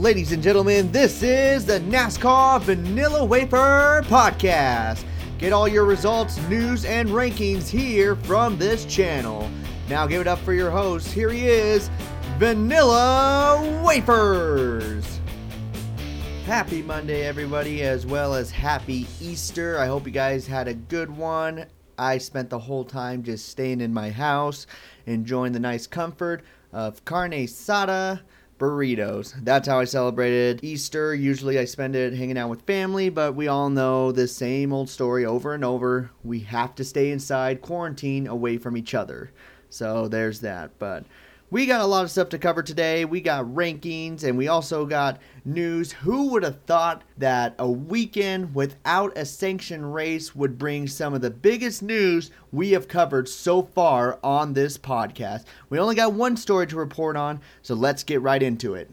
Ladies and gentlemen, this is the NASCAR Vanilla Wafer Podcast. Get all your results, news, and rankings here from this channel. Now give it up for your host. Here he is, Vanilla Wafers. Happy Monday, everybody, as well as happy Easter. I hope you guys had a good one. I spent the whole time just staying in my house, enjoying the nice comfort of carne asada burritos. That's how I celebrated Easter. Usually I spend it hanging out with family, but we all know the same old story over and over. We have to stay inside, quarantine, away from each other. So there's that. But we got a lot of stuff to cover today. We got rankings and we also got news. Who would have thought that a weekend without a sanctioned race would bring some of the biggest news we have covered so far on this podcast? We only got one story to report on, so let's get right into it.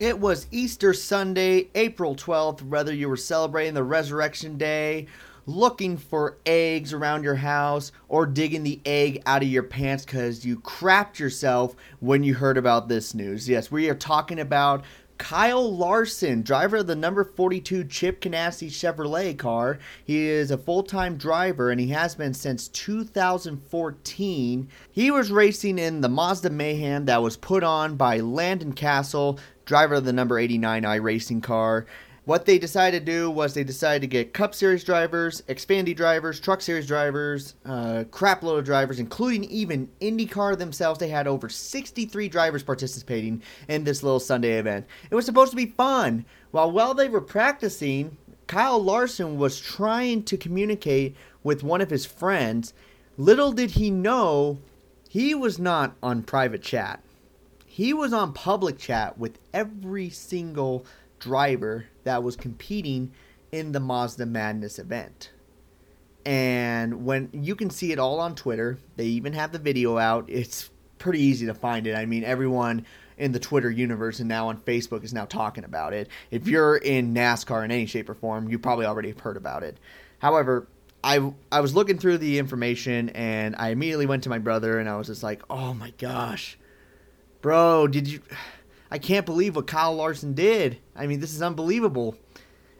It was Easter Sunday, April 12th, whether you were celebrating the Resurrection Day, looking for eggs around your house, or digging the egg out of your pants because you crapped yourself when you heard about this news. Yes, we are talking about Kyle Larson, driver of the number 42 Chip Ganassi Chevrolet car. He is a full time driver and he has been since 2014. He was racing in the Monza Mayhem that was put on by Landon Cassill, driver of the number 89 iRacing car. What they decided to do was they decided to get Cup Series drivers, Xfinity drivers, Truck Series drivers, uh, crapload of drivers, including even IndyCar themselves. They had over 63 drivers participating in this little Sunday event. It was supposed to be fun. While while they were practicing, Kyle Larson was trying to communicate with one of his friends. Little did he know he was not on private chat. He was on public chat with every single driver that was competing in the Monza Madness event. And when you can see it all on Twitter, they even have the video out. It's pretty easy to find it. I mean, everyone in the Twitter universe and now on Facebook is now talking about it. If you're in NASCAR in any shape or form, you probably already have heard about it. However, I I was looking through the information and I immediately went to my brother and I was just like, "Oh my gosh. Bro, did you I can't believe what Kyle Larson did. I mean, this is unbelievable."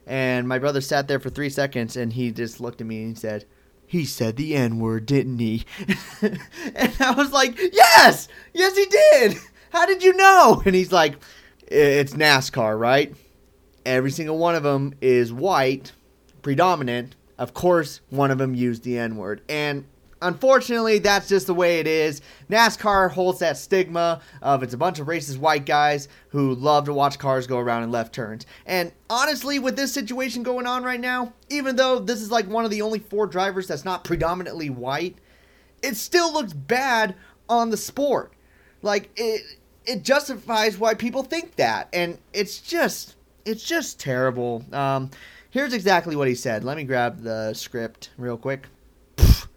And my brother sat there for 3 seconds and he just looked at me and he said, he said the N word, didn't he? and I was like, yes, yes, he did. How did you know? And he's like, it's NASCAR, right? Every single one of them is white, predominant. Of course, one of them used the N word. And unfortunately, that's just the way it is. NASCAR holds that stigma of it's a bunch of racist white guys who love to watch cars go around in left turns. And honestly, with this situation going on right now, even though this is like one of the only four drivers that's not predominantly white, it still looks bad on the sport. Like it it justifies why people think that. And it's just it's just terrible. Um here's exactly what he said. Let me grab the script real quick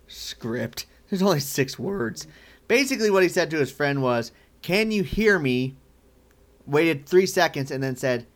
script. There's only six words. Basically, what he said to his friend was, Can you hear me? Waited three seconds and then said,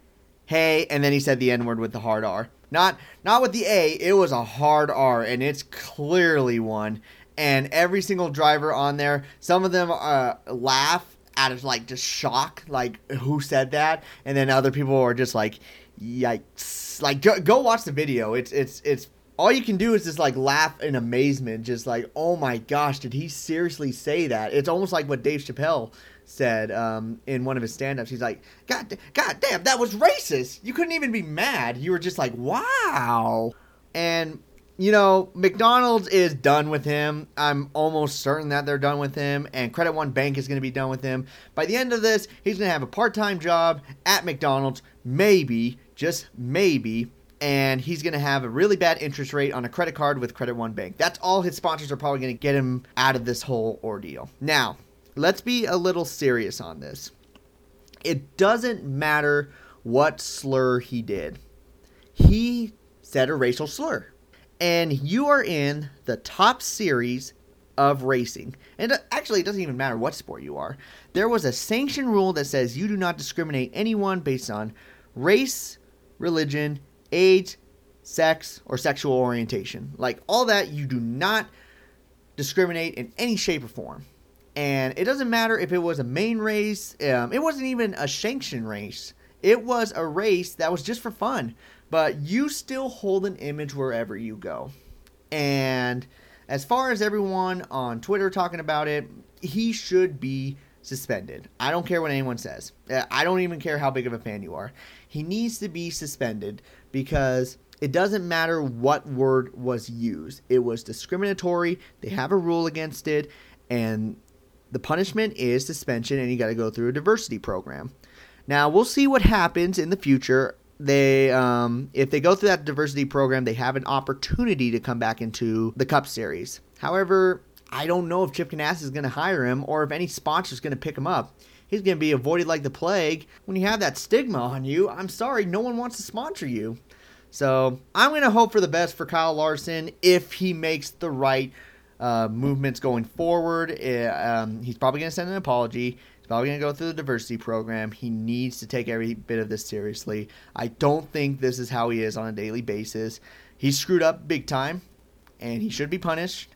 Hey, and then he said the N word with the hard R. Not not with the A, it was a hard R, and it's clearly one. And every single driver on there, some of them uh, laugh out of like just shock, like who said that, and then other people are just like, yikes! Like go, go watch the video. It's it's it's all you can do is just like laugh in amazement, just like, oh my gosh, did he seriously say that? It's almost like what Dave Chappelle said um, in one of his stand-ups. He's like, God, God damn, that was racist. You couldn't even be mad. You were just like, wow. And you know, McDonald's is done with him. I'm almost certain that they're done with him, and Credit One Bank is going to be done with him. By the end of this, he's going to have a part time job at McDonald's, maybe, just maybe and he's going to have a really bad interest rate on a credit card with Credit One Bank. That's all his sponsors are probably going to get him out of this whole ordeal. Now, let's be a little serious on this. It doesn't matter what slur he did, he said a racial slur. And you are in the top series of racing. And uh, actually, it doesn't even matter what sport you are. There was a sanction rule that says you do not discriminate anyone based on race, religion, age, sex, or sexual orientation. Like all that, you do not discriminate in any shape or form. And it doesn't matter if it was a main race, um, it wasn't even a sanction race. It was a race that was just for fun. But you still hold an image wherever you go. And as far as everyone on Twitter talking about it, he should be suspended. I don't care what anyone says. Uh, I don't even care how big of a fan you are. He needs to be suspended because it doesn't matter what word was used. It was discriminatory. They have a rule against it, and the punishment is suspension, and you got to go through a diversity program. Now we'll see what happens in the future. They, um, if they go through that diversity program, they have an opportunity to come back into the Cup Series. However, I don't know if Chip Ganassi is going to hire him or if any sponsor is going to pick him up. He's going to be avoided like the plague. When you have that stigma on you, I'm sorry, no one wants to sponsor you. So I'm going to hope for the best for Kyle Larson if he makes the right uh, movements going forward. Uh, um, he's probably going to send an apology. He's probably going to go through the diversity program. He needs to take every bit of this seriously. I don't think this is how he is on a daily basis. He's screwed up big time, and he should be punished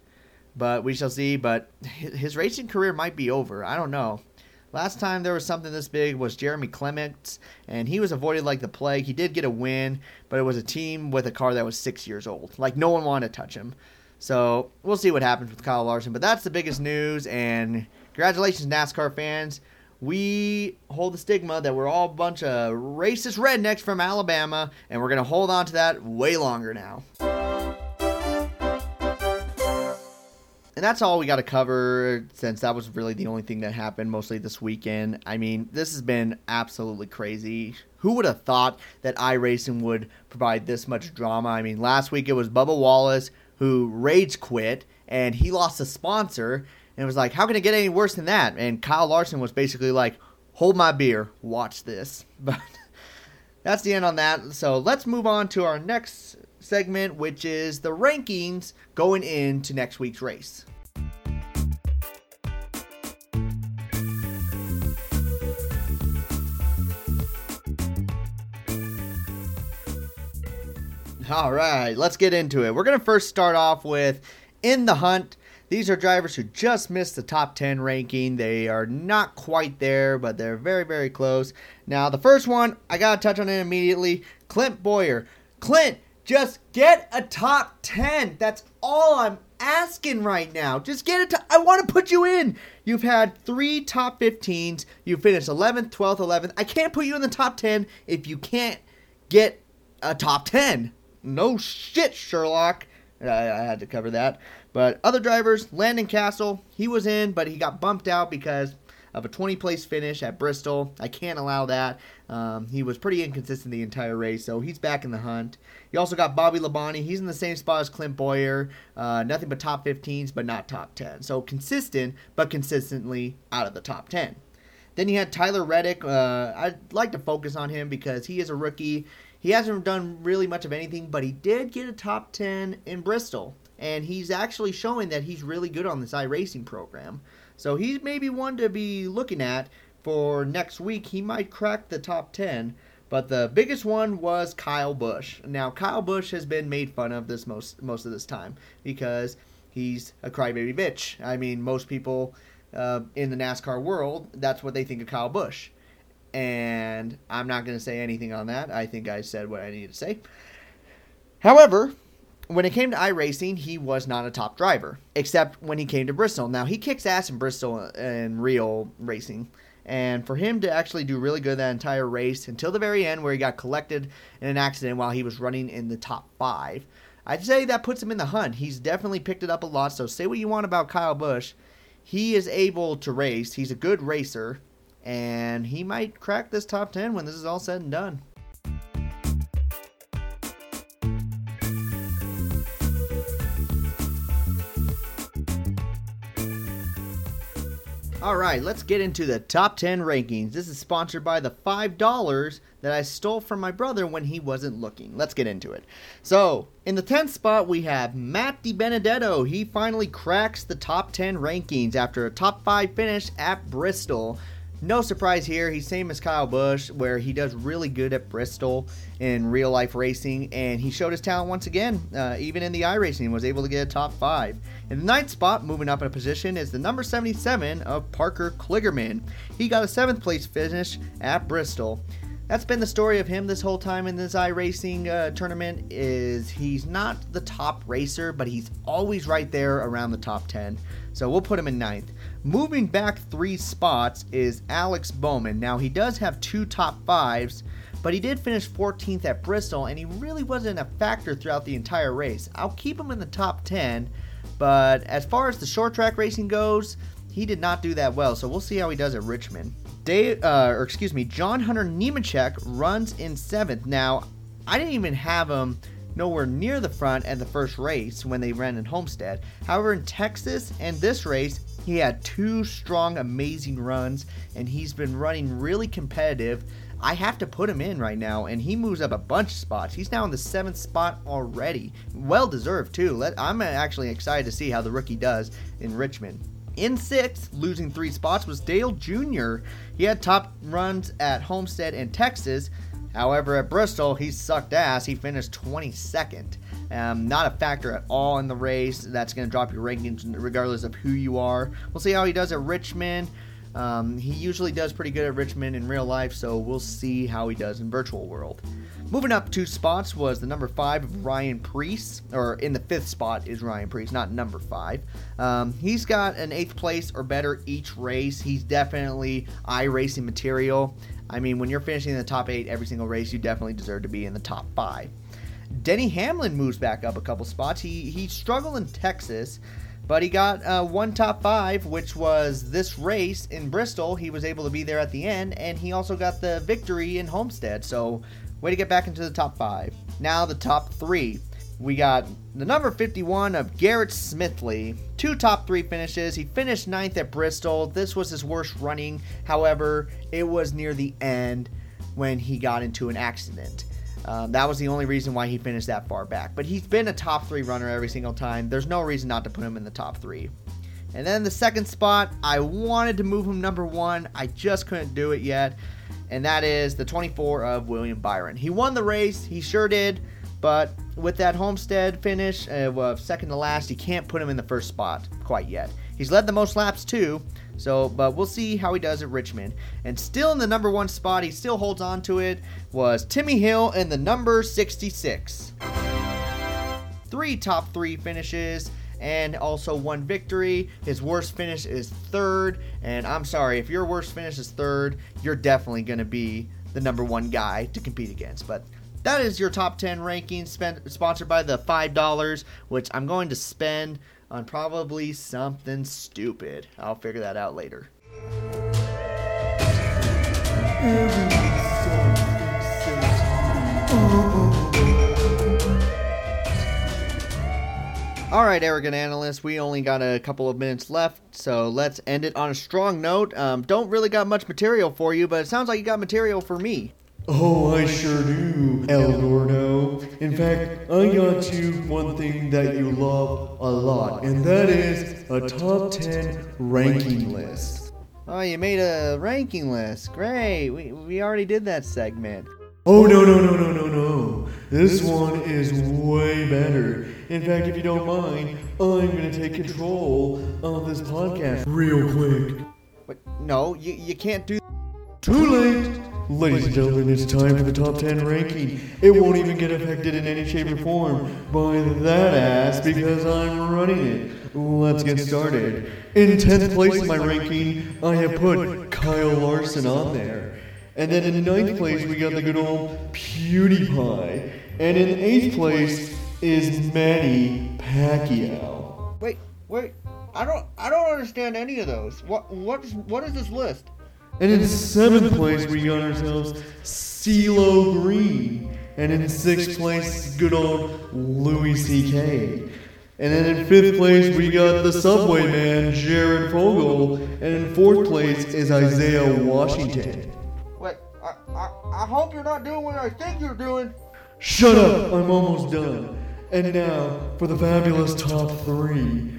but we shall see. But his racing career might be over. I don't know. Last time there was something this big was Jeremy Clements, and he was avoided like the plague. He did get a win, but it was a team with a car that was six years old. Like no one wanted to touch him. So we'll see what happens with Kyle Larson. But that's the biggest news, and congratulations, NASCAR fans. We hold the stigma that we're all a bunch of racist rednecks from Alabama, and we're going to hold on to that way longer now. That's all we got to cover since that was really the only thing that happened mostly this weekend. I mean, this has been absolutely crazy. Who would have thought that iRacing would provide this much drama? I mean, last week it was Bubba Wallace who rage quit and he lost a sponsor and it was like, how can it get any worse than that? And Kyle Larson was basically like, hold my beer, watch this. But that's the end on that. So let's move on to our next segment, which is the rankings going into next week's race. All right, let's get into it. We're going to first start off with In the Hunt. These are drivers who just missed the top 10 ranking. They are not quite there, but they're very, very close. Now, the first one, I got to touch on it immediately Clint Bowyer. Clint, just get a top 10. That's all I'm asking right now. Just get it to I want to put you in. You've had 3 top 15s. You finished 11th, 12th, 11th. I can't put you in the top 10 if you can't get a top 10. No shit, Sherlock. I, I had to cover that. But other drivers, Landon Cassill, he was in, but he got bumped out because of a 20 place finish at Bristol. I can't allow that. Um, he was pretty inconsistent the entire race, so he's back in the hunt. You also got Bobby Labonte. He's in the same spot as Clint Bowyer. Uh, nothing but top 15s, but not top 10. So consistent, but consistently out of the top 10. Then you had Tyler Reddick. Uh, I'd like to focus on him because he is a rookie. He hasn't done really much of anything, but he did get a top 10 in Bristol. And he's actually showing that he's really good on this iRacing program. So he's maybe one to be looking at for next week. He might crack the top 10. But the biggest one was Kyle Busch. Now Kyle Busch has been made fun of this most most of this time because he's a crybaby bitch. I mean, most people uh, in the NASCAR world, that's what they think of Kyle Busch. And I'm not going to say anything on that. I think I said what I needed to say. However, when it came to iRacing, he was not a top driver, except when he came to Bristol. Now, he kicks ass in Bristol and real racing. And for him to actually do really good that entire race until the very end, where he got collected in an accident while he was running in the top five, I'd say that puts him in the hunt. He's definitely picked it up a lot. So say what you want about Kyle Busch. He is able to race. He's a good racer. And he might crack this top 10 when this is all said and done. All right, let's get into the top 10 rankings. This is sponsored by the $5 that I stole from my brother when he wasn't looking. Let's get into it. So, in the 10th spot, we have Matt DiBenedetto. He finally cracks the top 10 rankings after a top 5 finish at Bristol. No surprise here, he's same as Kyle Busch, where he does really good at Bristol in real life racing, and he showed his talent once again, uh, even in the iRacing, was able to get a top five. In the ninth spot, moving up in a position, is the number 77 of Parker Kligerman. He got a seventh place finish at Bristol that's been the story of him this whole time in this iRacing uh, tournament is he's not the top racer but he's always right there around the top 10 so we'll put him in ninth. Moving back three spots is alex bowman. Now he does have two top fives but he did finish 14th at bristol and he really wasn't a factor throughout the entire race. I'll keep him in the top 10 but as far as the short track racing goes he did not do that well. So we'll see how he does at richmond Dave, uh, or excuse me, John Hunter Nemechek runs in seventh. Now, I didn't even have him nowhere near the front at the first race when they ran in Homestead. However, in Texas and this race, he had two strong, amazing runs, and he's been running really competitive. I have to put him in right now, and he moves up a bunch of spots. He's now in the seventh spot already. Well deserved, too. I'm actually excited to see how the rookie does in Richmond. In sixth, losing three spots, was Dale Jr. He had top runs at Homestead and Texas. However, at Bristol, he sucked ass. He finished 22nd. Um, not a factor at all in the race. That's going to drop your rankings regardless of who you are. We'll see how he does at Richmond. Um, he usually does pretty good at Richmond in real life, so we'll see how he does in virtual world. Moving up two spots was the number five of Ryan Preece, or in the fifth spot is Ryan Preece, not number five. Um, he's got an eighth place or better each race. He's definitely iRacing material. I mean, when you're finishing in the top eight every single race, you definitely deserve to be in the top five. Denny Hamlin moves back up a couple spots. He he struggled in Texas, but he got uh, one top five, which was this race in Bristol. He was able to be there at the end, and he also got the victory in Homestead. So, way to get back into the top five. Now, the top three. We got the number 51 of Garrett Smithley. Two top three finishes. He finished ninth at Bristol. This was his worst running. However, it was near the end when he got into an accident. Um, that was the only reason why he finished that far back. But he's been a top three runner every single time. There's no reason not to put him in the top three. And then the second spot, I wanted to move him number one. I just couldn't do it yet. And that is the 24 of William Byron. He won the race, he sure did. But with that Homestead finish, uh, second to last, you can't put him in the first spot quite yet. He's led the most laps too, so, but we'll see how he does at Richmond. And still in the number one spot, he still holds on to it, was Timmy Hill in the number 66. Three top three finishes and also one victory. His worst finish is third. And I'm sorry, if your worst finish is third, you're definitely going to be the number one guy to compete against. But that is your top 10 rankings spent, sponsored by the $5, which I'm going to spend on probably something stupid. I'll figure that out later. All right, arrogant analyst, we only got a couple of minutes left, so let's end it on a strong note. Um, don't really got much material for you, but it sounds like you got material for me. Oh, I sure do, El Gordo. In fact, I got you one thing that you love a lot, and that is a top 10 ranking list. Oh, you made a ranking list. Great. We, we already did that segment. Oh, no, no, no, no, no, no. This one is way better. In fact, if you don't mind, I'm going to take control of this podcast real quick. But no, you, you can't do. Ladies and gentlemen, it's time for the top 10 ranking. It won't even get affected in any shape or form by that ass because I'm running it. Let's get started. In 10th place in my ranking, I have put Kyle Larson on there. And then in 9th place, we got the good old PewDiePie. And in 8th place is Manny Pacquiao. Wait, wait. I don't I don't understand any of those. What what is what is this list? And in seventh place, we got ourselves CeeLo Green. And in sixth place, good old Louis C.K. And then in fifth place, we got the Subway Man, Jared Fogle. And in fourth place is Isaiah Washington. Wait, I, I, I hope you're not doing what I think you're doing. Shut up, I'm almost done. And now for the fabulous top three.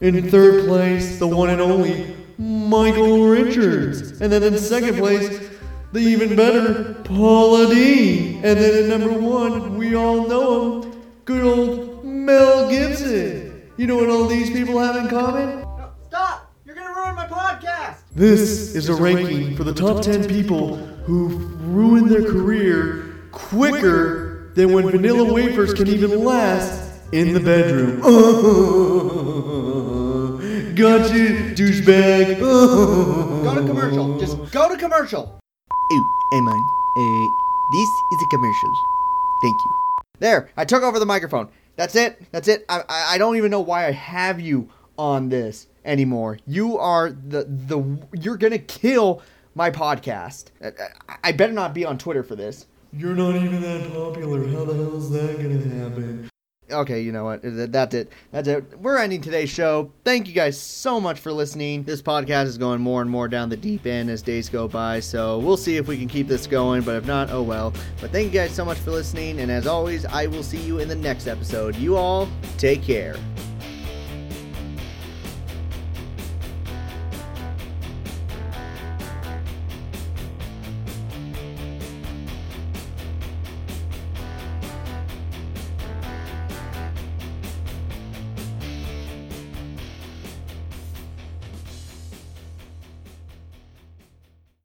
In third place, the one and only Michael Richards. And then in second place, the even better Paula Deen. And then at number one, we all know him, good old Mel Gibson. You know what all these people have in common? No, stop! You're gonna ruin my podcast! This is a ranking for the top 10 people who've ruined their career quicker than when vanilla wafers can even last in the bedroom. Gotcha, douchebag. Go to commercial. Just go to commercial. Oh, I'm on. Uh, this is a commercial. Thank you. There, I took over the microphone. That's it. That's it. I, I, I don't even know why I have you on this anymore. You are the the you're gonna kill my podcast. I, I, I better not be on Twitter for this. You're not even that popular. How the hell is that gonna happen? Okay, you know what? That's it. That's it. We're ending today's show. Thank you guys so much for listening. This podcast is going more and more down the deep end as days go by, so we'll see if we can keep this going, but if not, oh well. But thank you guys so much for listening, and as always, I will see you in the next episode. You all, take care.